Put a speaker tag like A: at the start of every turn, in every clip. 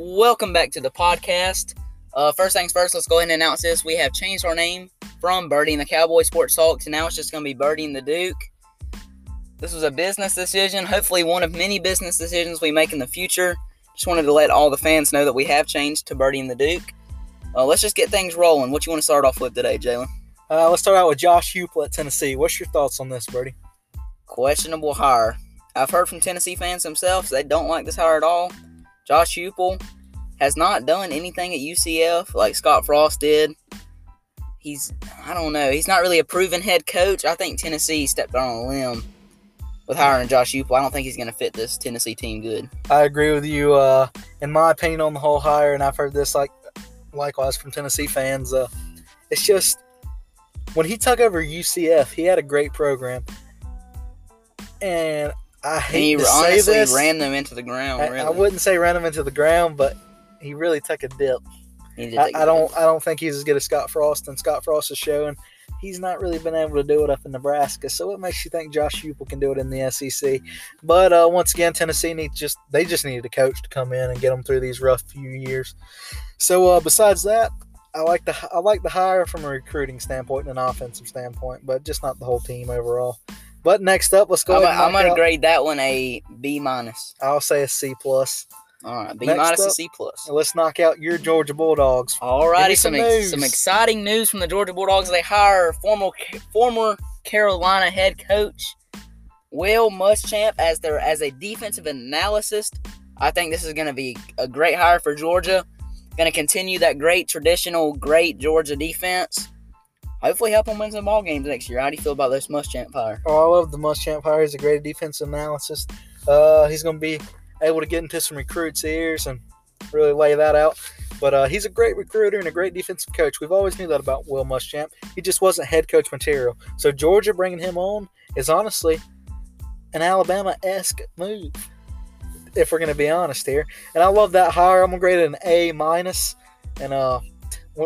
A: Welcome back to the podcast. Uh, first things first, let's go ahead and announce this. We have changed our name from Birdie and the Cowboy Sports Talk to now it's just going to be Birdie and the Duke. This was a business decision, hopefully one of many business decisions we make in the future. Just wanted to let all the fans know that we have changed to Birdie and the Duke. Uh, let's just get things rolling. What you want to start off with today, Jalen?
B: Uh, let's start out with Josh Heupel at Tennessee. What's your thoughts on this, Birdie?
A: Questionable hire. I've heard from Tennessee fans themselves they don't like this hire at all. Josh Heupel has not done anything at UCF like Scott Frost did. He's, I don't know, he's not really a proven head coach. I think Tennessee stepped on a limb with hiring Josh Heupel. I don't think he's going to fit this Tennessee team good.
B: I agree with you. Uh, in my opinion, on the whole hire, and I've heard this like likewise from Tennessee fans. Uh, it's just when he took over UCF, he had a great program, and I hate
A: he
B: to
A: honestly
B: say this.
A: ran them into the ground.
B: I,
A: really.
B: I wouldn't say ran them into the ground, but he really took a dip.
A: He did
B: I,
A: take
B: I don't. I don't think he's as good as Scott Frost, and Scott Frost is showing he's not really been able to do it up in Nebraska. So what makes you think Josh Heupel can do it in the SEC? But uh, once again, Tennessee needs just they just needed a coach to come in and get them through these rough few years. So uh, besides that, I like the I like the hire from a recruiting standpoint and an offensive standpoint, but just not the whole team overall. But next up, let's go.
A: I'm, I'm gonna
B: out-
A: grade that one a B minus.
B: I'll say a C plus.
A: All right, B
B: Next
A: minus
B: up-
A: a C plus.
B: Let's knock out your Georgia Bulldogs.
A: Alrighty,
B: some
A: some ex- some exciting news from the Georgia Bulldogs. They hire former former Carolina head coach Will Muschamp as their as a defensive analyst. I think this is going to be a great hire for Georgia. Going to continue that great traditional great Georgia defense. Hopefully, help them win some ball games next year. How do you feel about this Muschamp hire?
B: Oh, I love the Muschamp hire. He's a great defensive analysis. Uh, he's going to be able to get into some recruits' ears and really lay that out. But uh, he's a great recruiter and a great defensive coach. We've always knew that about Will Muschamp. He just wasn't head coach material. So Georgia bringing him on is honestly an Alabama-esque move, if we're going to be honest here. And I love that hire. I'm going to grade it an A minus. And uh,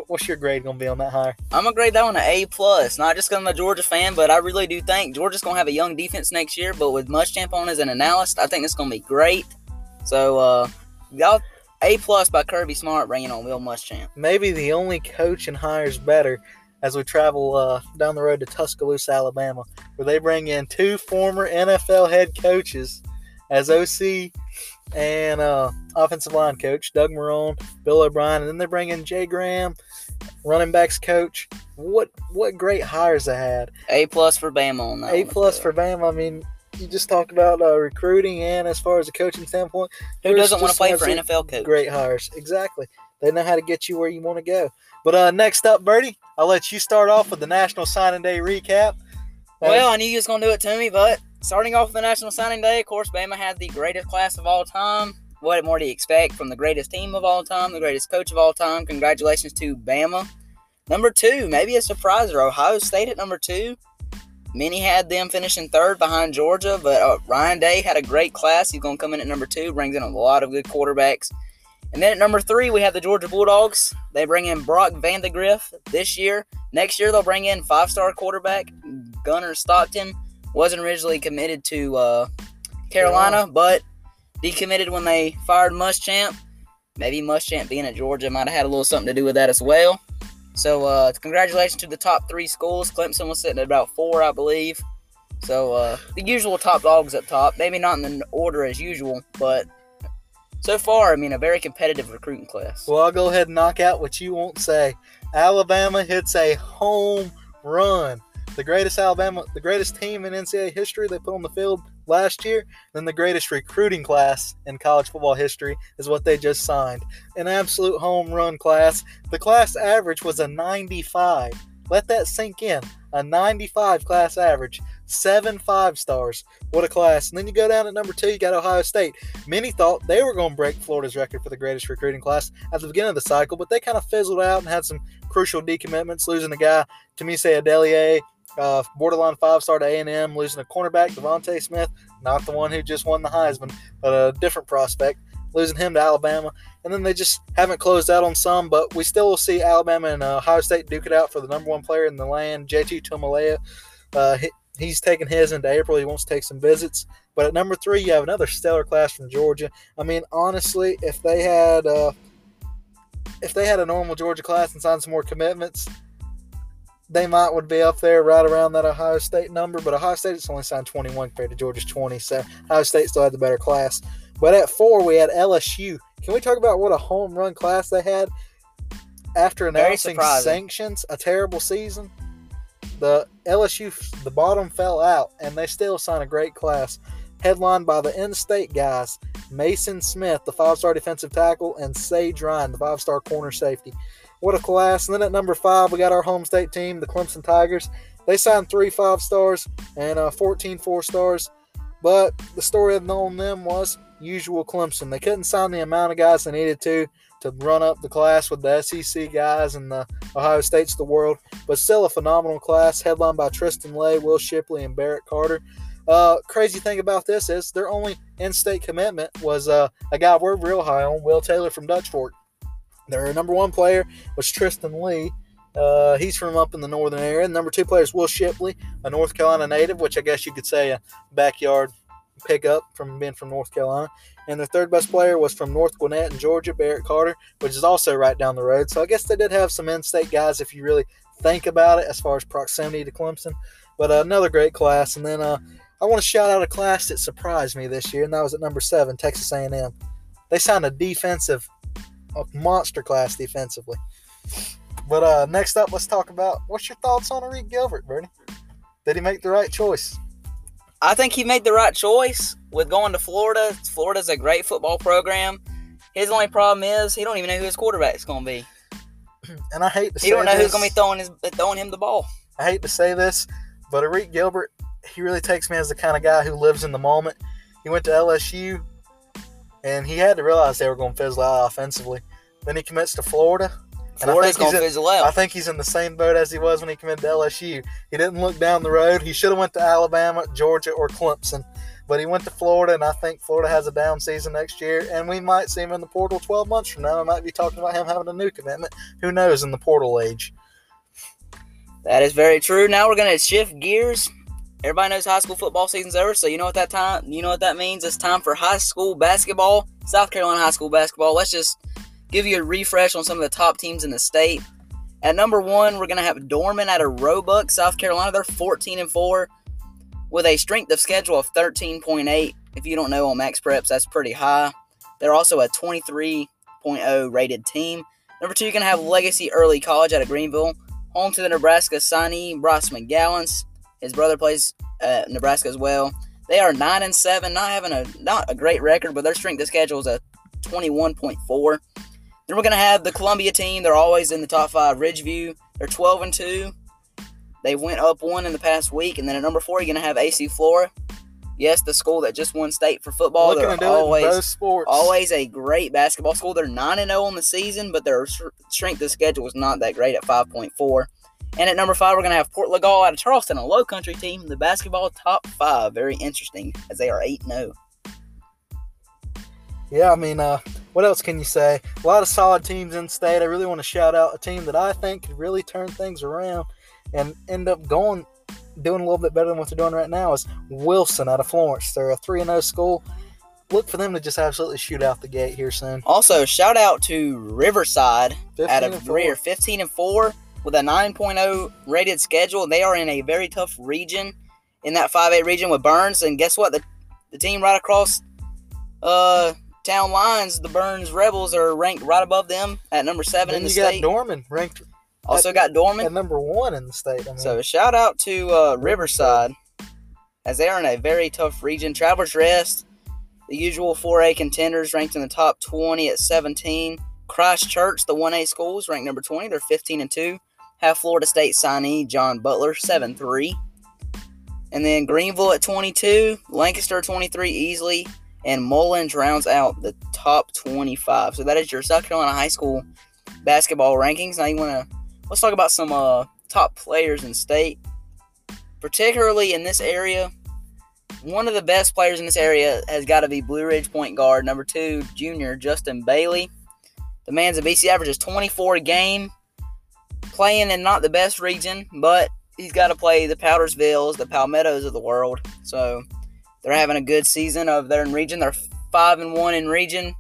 B: what's your grade going to be on that hire?
A: I'm gonna grade that one an A plus. Not just 'cause I'm a Georgia fan, but I really do think Georgia's gonna have a young defense next year. But with Muschamp on as an analyst, I think it's gonna be great. So, uh, y'all A plus by Kirby Smart bringing on Will Muschamp.
B: maybe the only coach and hires better as we travel uh, down the road to Tuscaloosa, Alabama, where they bring in two former NFL head coaches as OC and uh, offensive line coach, Doug Marrone, Bill O'Brien, and then they bring in Jay Graham, running backs coach. What what great hires they had.
A: A plus for Bama on that.
B: A plus for Bama. I mean, you just talk about uh, recruiting and as far as a coaching standpoint,
A: who doesn't want to play for NFL coach.
B: Great hires. Exactly. They know how to get you where you want to go. But uh, next up, Birdie, I'll let you start off with the National Signing Day recap.
A: Well, I knew you was gonna do it to me, but starting off with the National Signing Day, of course, Bama had the greatest class of all time. What more do you expect from the greatest team of all time, the greatest coach of all time? Congratulations to Bama. Number two, maybe a surpriser, Ohio State at number two. Many had them finishing third behind Georgia, but uh, Ryan Day had a great class. He's going to come in at number two, brings in a lot of good quarterbacks. And then at number three, we have the Georgia Bulldogs. They bring in Brock Vandagriff this year. Next year, they'll bring in five-star quarterback Gunnar Stockton. Wasn't originally committed to uh, Carolina, but decommitted when they fired Muschamp. Maybe Muschamp being at Georgia might have had a little something to do with that as well. So, uh, congratulations to the top three schools. Clemson was sitting at about four, I believe. So, uh, the usual top dogs up top. Maybe not in the order as usual, but so far, I mean, a very competitive recruiting class.
B: Well, I'll go ahead and knock out what you won't say. Alabama hits a home run. The greatest Alabama, the greatest team in NCAA history they put on the field last year, then the greatest recruiting class in college football history is what they just signed. An absolute home run class. The class average was a 95. Let that sink in. A 95 class average. Seven five stars. What a class. And then you go down at number two, you got Ohio State. Many thought they were going to break Florida's record for the greatest recruiting class at the beginning of the cycle, but they kind of fizzled out and had some crucial decommitments, losing a guy, Tunmise Adeleye, uh, borderline five-star to A&M, losing a cornerback, Devontae Smith, not the one who just won the Heisman, but a different prospect, losing him to Alabama. And then they just haven't closed out on some, but we still will see Alabama and uh, Ohio State duke it out for the number one player in the land, JT Tuimoloau. Uh, he, he's taking his into April. He wants to take some visits. But at number three, you have another stellar class from Georgia. I mean, honestly, if they had uh, if they had a normal Georgia class and signed some more commitments, they might would be up there right around that Ohio State number. But Ohio State has only signed 21 compared to Georgia's 20, so Ohio State still had the better class. But at four, we had LSU. Can we talk about what a home run class they had after announcing sanctions? A terrible season. The LSU, the bottom fell out, and they still signed a great class headlined by the in-state guys Mason Smith, the five-star defensive tackle, and Sage Ryan, the five-star corner safety. What a class! And then at number five, we got our home state team, the Clemson Tigers. They signed three five stars and uh, 14 four stars. But the story on them was usual Clemson. They couldn't sign the amount of guys they needed to to run up the class with the SEC guys and the Ohio States of the world, but still a phenomenal class headlined by Tristan Leigh, Will Shipley, and Barrett Carter. Uh, crazy thing about this is their only in-state commitment was uh, a guy we're real high on, Will Taylor from Dutch Fork. Their number one player was Tristan Leigh. Uh, he's from up in the northern area. Number two player is Will Shipley, a North Carolina native, which I guess you could say a backyard pickup from being from North Carolina. And their third best player was from North Gwinnett in Georgia, Barrett Carter, which is also right down the road. So I guess they did have some in-state guys if you really think about it as far as proximity to Clemson. But uh, another great class. And then uh, I want to shout out a class that surprised me this year, and that was at number seven, Texas A&M. They signed a defensive, a monster class defensively. But uh, next up, let's talk about what's your thoughts on Arik Gilbert, Birdie? Did he make the right choice?
A: I think he made the right choice with going to Florida. Florida's a great football program. His only problem is he don't even know who his quarterback's going to be.
B: And I hate to
A: he don't know
B: this.
A: who's going to be throwing his throwing him the ball.
B: I hate to say this, but Arik Gilbert he really takes me as the kind of guy who lives in the moment. He went to LSU, and he had to realize they were going to fizzle out offensively. Then he commits to Florida.
A: And Florida's going to fizzle out.
B: I think he's in the same boat as he was when he committed to LSU. He didn't look down the road. He should have went to Alabama, Georgia, or Clemson. But he went to Florida, and I think Florida has a down season next year, and we might see him in the portal 12 months from now. I might be talking about him having a new commitment. Who knows in the portal age?
A: That is very true. Now we're going to shift gears Everybody knows high school football season's over, so you know what that time you know what that means? It's time for high school basketball. South Carolina high school basketball. Let's just give you a refresh on some of the top teams in the state. At number one, we're gonna have Dorman out of Roebuck, South Carolina. They're 14 and 4 with a strength of schedule of 13.8. If you don't know on Max Preps, that's pretty high. They're also a 23.0 rated team. Number two, you're gonna have Legacy Early College out of Greenville, home to the Nebraska signee Bryce McGowens. His brother plays at Nebraska as well. They are nine and seven, not having a not a great record, but their strength of schedule is a 21.4. Then we're gonna have the Columbia team. They're always in the top five. Ridgeview. They're 12 and two. They went up one in the past week, and then at number four, you're gonna have AC Flora. Yes, the school that just won state for football.
B: Looking
A: they're always always a great basketball school. They're nine and zero on the season, but their strength of schedule is not that great at 5.4. And at number five, we're going to have Porter-Gaud out of Charleston, a low country team, the basketball top five. Very interesting as they are 8 0.
B: Yeah, I mean, uh, what else can you say? A lot of solid teams in state. I really want to shout out a team that I think could really turn things around and end up going, doing a little bit better than what they're doing right now. Is Wilson out of Florence? They're a three and zero oh school. Look for them to just absolutely shoot out the gate here soon.
A: Also, shout out to Riverside out of Greer, fifteen and four with a 9.0 rated schedule. They are in a very tough region in that 5A region with Byrnes. And guess what? The, the team right across uh, town lines, the Byrnes Rebels, are ranked right above them at number seven
B: then
A: in the
B: you
A: state.
B: got Dorman ranked.
A: Also
B: at,
A: got Dorman
B: at number one in the state. I mean.
A: So shout out to uh, Riverside as they are in a very tough region. Travelers Rest, the usual 4A contenders, ranked in the top 20 at 17. Christ Church, the 1A schools, ranked number 20. They're 15 and 2 have Florida State signee John Butler, 7 3. And then Greenville at 22, Lancaster 23 easily, and Mullins rounds out the top 25. So that is your South Carolina high school basketball rankings. Now you want to let's talk about some uh, top players in state, particularly in this area. One of the best players in this area has got to be Blue Ridge point guard number two, junior Justin Bailey. The man's a BC averages 24 a game, playing in not the best region, but he's got to play the Powdersvilles, the Palmettos of the world. So they're having a good season of their region. They're five and one in region,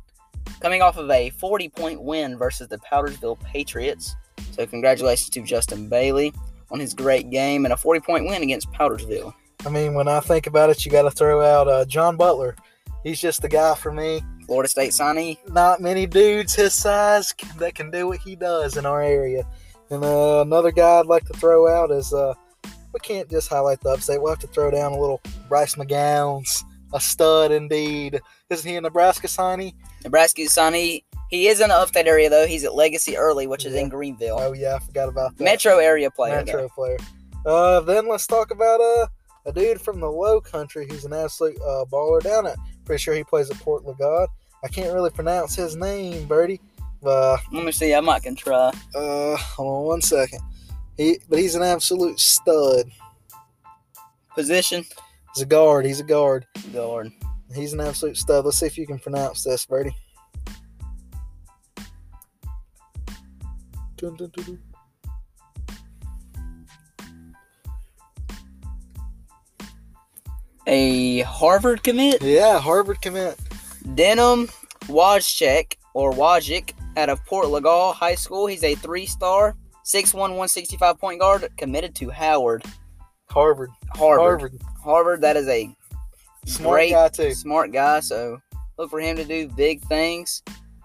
A: coming off of a 40 point win versus the Powdersville Patriots. So congratulations to Justin Bailey on his great game and a 40 point win against Powdersville.
B: I mean, when I think about it, you got to throw out uh, John Butler. He's just the guy for me.
A: Florida State signee.
B: Not many dudes his size that can do what he does in our area. And uh, another guy I'd like to throw out is uh, we can't just highlight the upstate. We'll have to throw down a little Bryce McGowens, a stud indeed. Isn't he a Nebraska signee?
A: Nebraska signee. He is in the upstate area though. He's at Legacy Early, which is
B: Yeah.
A: in Greenville.
B: Oh yeah, I forgot about that.
A: Metro area player.
B: Metro
A: though.
B: player. Uh, then let's talk about uh, a dude from the Low Country who's an absolute uh, baller down at. Pretty sure he plays at Porter-Gaud. I can't really pronounce his name, Birdie. Uh,
A: Let me see. I might can try.
B: uh, hold on one second. He, but he's an absolute stud.
A: Position.
B: He's a guard. He's a guard.
A: Guard.
B: He's an absolute stud. Let's see if you can pronounce this, Birdie. Dun, dun, dun.
A: A Harvard commit.
B: Yeah, Harvard commit.
A: Denham Wojcik or Wojcik out of Porter-Gaud High School. He's a three-star, 6'1", 165 point guard, committed to Howard.
B: Harvard.
A: Harvard.
B: Harvard.
A: Harvard. That is a
B: Smart
A: great,
B: guy too.
A: smart guy. So look for him to do big things.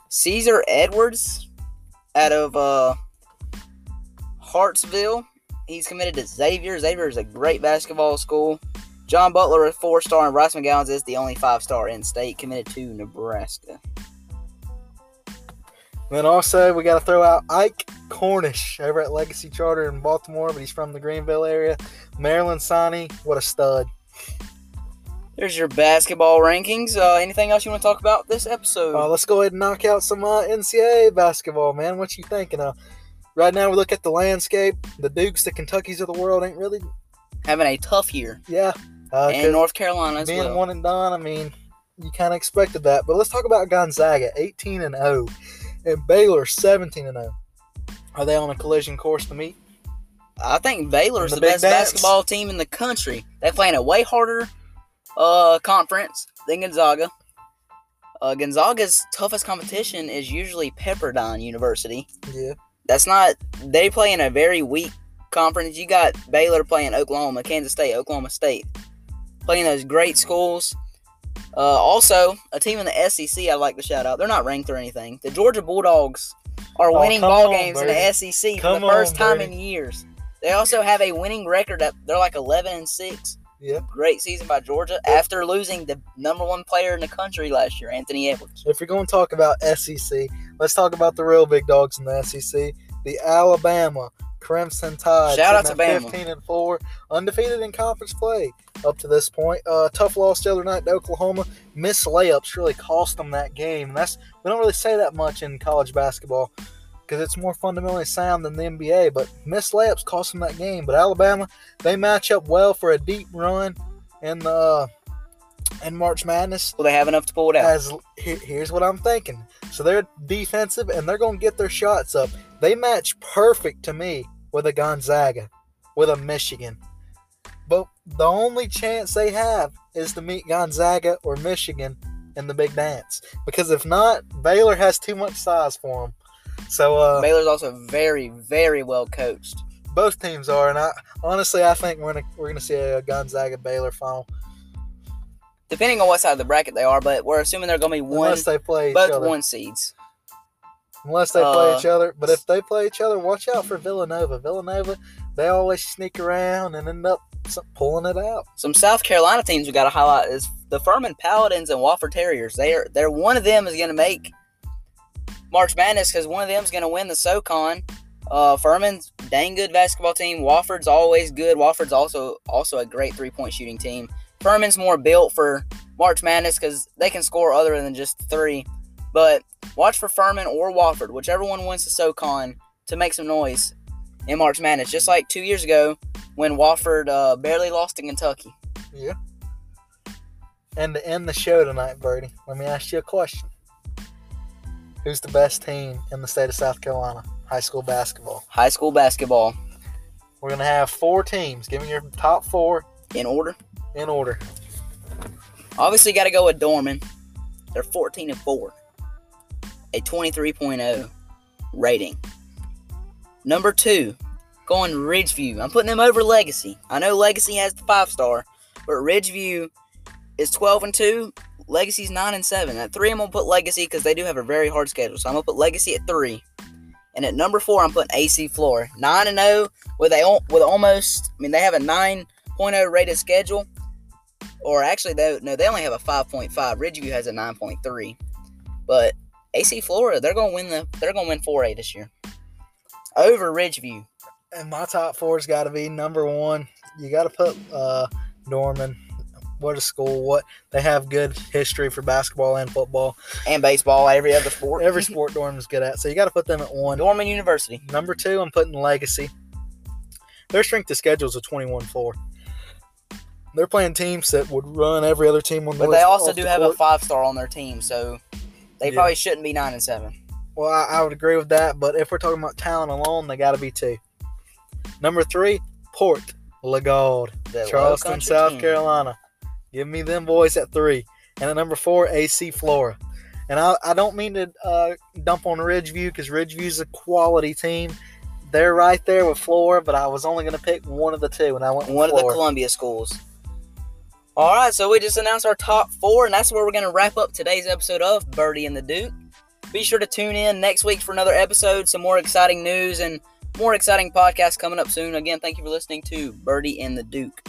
A: Caesar Edwards out of uh, Hartsville. He's committed to Xavier. Xavier is a great basketball school. John Butler, a four star, and Bryce McGowens is the only five star in state committed to Nebraska.
B: Then also we got to throw out Ike Cornish over at Legacy Charter in Baltimore, but he's from the Greenville area. Maryland Sonny, what a stud.
A: There's your basketball rankings. Uh, anything else you want to talk about this episode?
B: Uh, let's go ahead and knock out some uh, NCAA basketball, man. What you thinking of? Right now we look at the landscape. The Dukes, the Kentuckies of the world ain't really,
A: Having a tough year.
B: yeah. Uh,
A: and North Carolina as
B: being
A: well.
B: one and done, I mean, you kind of expected that. But let's talk about Gonzaga, 18 and 0, and Baylor, 17 and 0. Are they on a collision course to meet?
A: I think Baylor's
B: The
A: the, best
B: Dance.
A: basketball team in the country. They play in a way harder uh, conference than Gonzaga. Uh, Gonzaga's toughest competition is usually Pepperdine University.
B: Yeah.
A: That's not. They play in a very weak conference. You got Baylor playing Oklahoma, Kansas State, Oklahoma State, playing those great schools. Uh, also, a team in the SEC I'd like to shout out. They're not ranked or anything. The Georgia Bulldogs are
B: Oh,
A: winning
B: come
A: ball
B: on,
A: games in the SEC for the first
B: on,
A: time
B: Birdie.
A: in years. They also have a winning record. At, they're like 11 and six.
B: Yeah.
A: Great season by Georgia after losing the number one player in the country last year, Anthony Edwards.
B: If you're going to talk about SEC, let's talk about the real big dogs in the SEC. The Alabama Crimson Tide.
A: Shout out to Bama.
B: 15 and 4, undefeated in conference play up to this point. Uh, tough loss the other night to Oklahoma. Missed layups really cost them that game. That's we don't really say that much in college basketball because it's more fundamentally sound than the NBA. But missed layups cost them that game. But Alabama, they match up well for a deep run in the uh, in March Madness
A: Will they have enough to pull it out?
B: as here's what I'm thinking. So they're defensive and they're going to get their shots up. They match perfect to me with a Gonzaga, with a Michigan. But the only chance they have is to meet Gonzaga or Michigan in the big dance. Because if not, Baylor has too much size for them. So uh,
A: Baylor's also very, very well coached.
B: both teams are, and I honestly I think we're gonna we're gonna see a Gonzaga Baylor final
A: Depending on what side of the bracket they are, but we're assuming they're going to be one,
B: unless they play
A: both one seeds.
B: Unless they play
A: Uh,
B: each other. But if they play each other, watch out for Villanova. Villanova, they always sneak around and end up pulling it out.
A: Some South Carolina teams we got to highlight is the Furman Paladins and Wofford Terriers. They're they're one of them is going to make March Madness because one of them is going to win the SoCon. Uh, Furman's dang good basketball team. Wofford's always good. Wofford's also also a great three point shooting team. Furman's more built for March Madness because they can score other than just three. But watch for Furman or Wofford, whichever one wins the SoCon, to make some noise in March Madness. Just like two years ago when Wofford uh, barely lost to Kentucky.
B: Yeah. And to end the show tonight, Birdie, let me ask you a question. Who's the best team in the state of South Carolina? High school basketball.
A: High school basketball.
B: We're gonna have four teams. Give me your top four
A: In order,
B: in order.
A: obviously got to go with Dorman. They're 14 and four, a 23.0 rating. Number two, going Ridgeview. I'm putting them over Legacy. I know Legacy has the five star, but Ridgeview is 12 and two. Legacy's nine and seven. At three, I'm gonna put Legacy because they do have a very hard schedule. So I'm gonna put Legacy at three. And at number four, I'm putting AC Flora. 9 and 0 with a with almost I mean they have a 9.0 rated schedule. Or actually they no, they only have a 5.5. Ridgeview has a 9.3. But AC Flora, they're gonna win the they're gonna win 4A this year. Over Ridgeview.
B: And my top four's got to be number one. You got to put uh, Dorman. What a school! What they have good history for basketball and football.
A: And baseball, every other sport.
B: Every sport Dorman's good at. So you got to put them at one.
A: Dorman University.
B: Number two, I'm putting Legacy. Their strength of schedule is a 21-4. They're playing teams that would run every other team on the
A: But they also do
B: the
A: have a five star on their team, so they
B: Yeah.
A: probably shouldn't be nine and seven.
B: Well, I, I would agree with that, but if we're talking about talent alone, they got to be two. Number three, Port Legaud,
A: The
B: Charleston, South
A: team.
B: Carolina. Give me them boys at three. And at number four, AC Flora. And I, I don't mean to uh, dump on Ridgeview because Ridgeview's a quality team. They're right there with Flora, but I was only going to pick one of the two, and I went
A: one of the Columbia schools. All right, so we just announced our top four, and that's where we're going to wrap up today's episode of Birdie and the Duke. Be sure to tune in next week for another episode, some more exciting news, and more exciting podcasts coming up soon. Again, thank you for listening to Birdie and the Duke.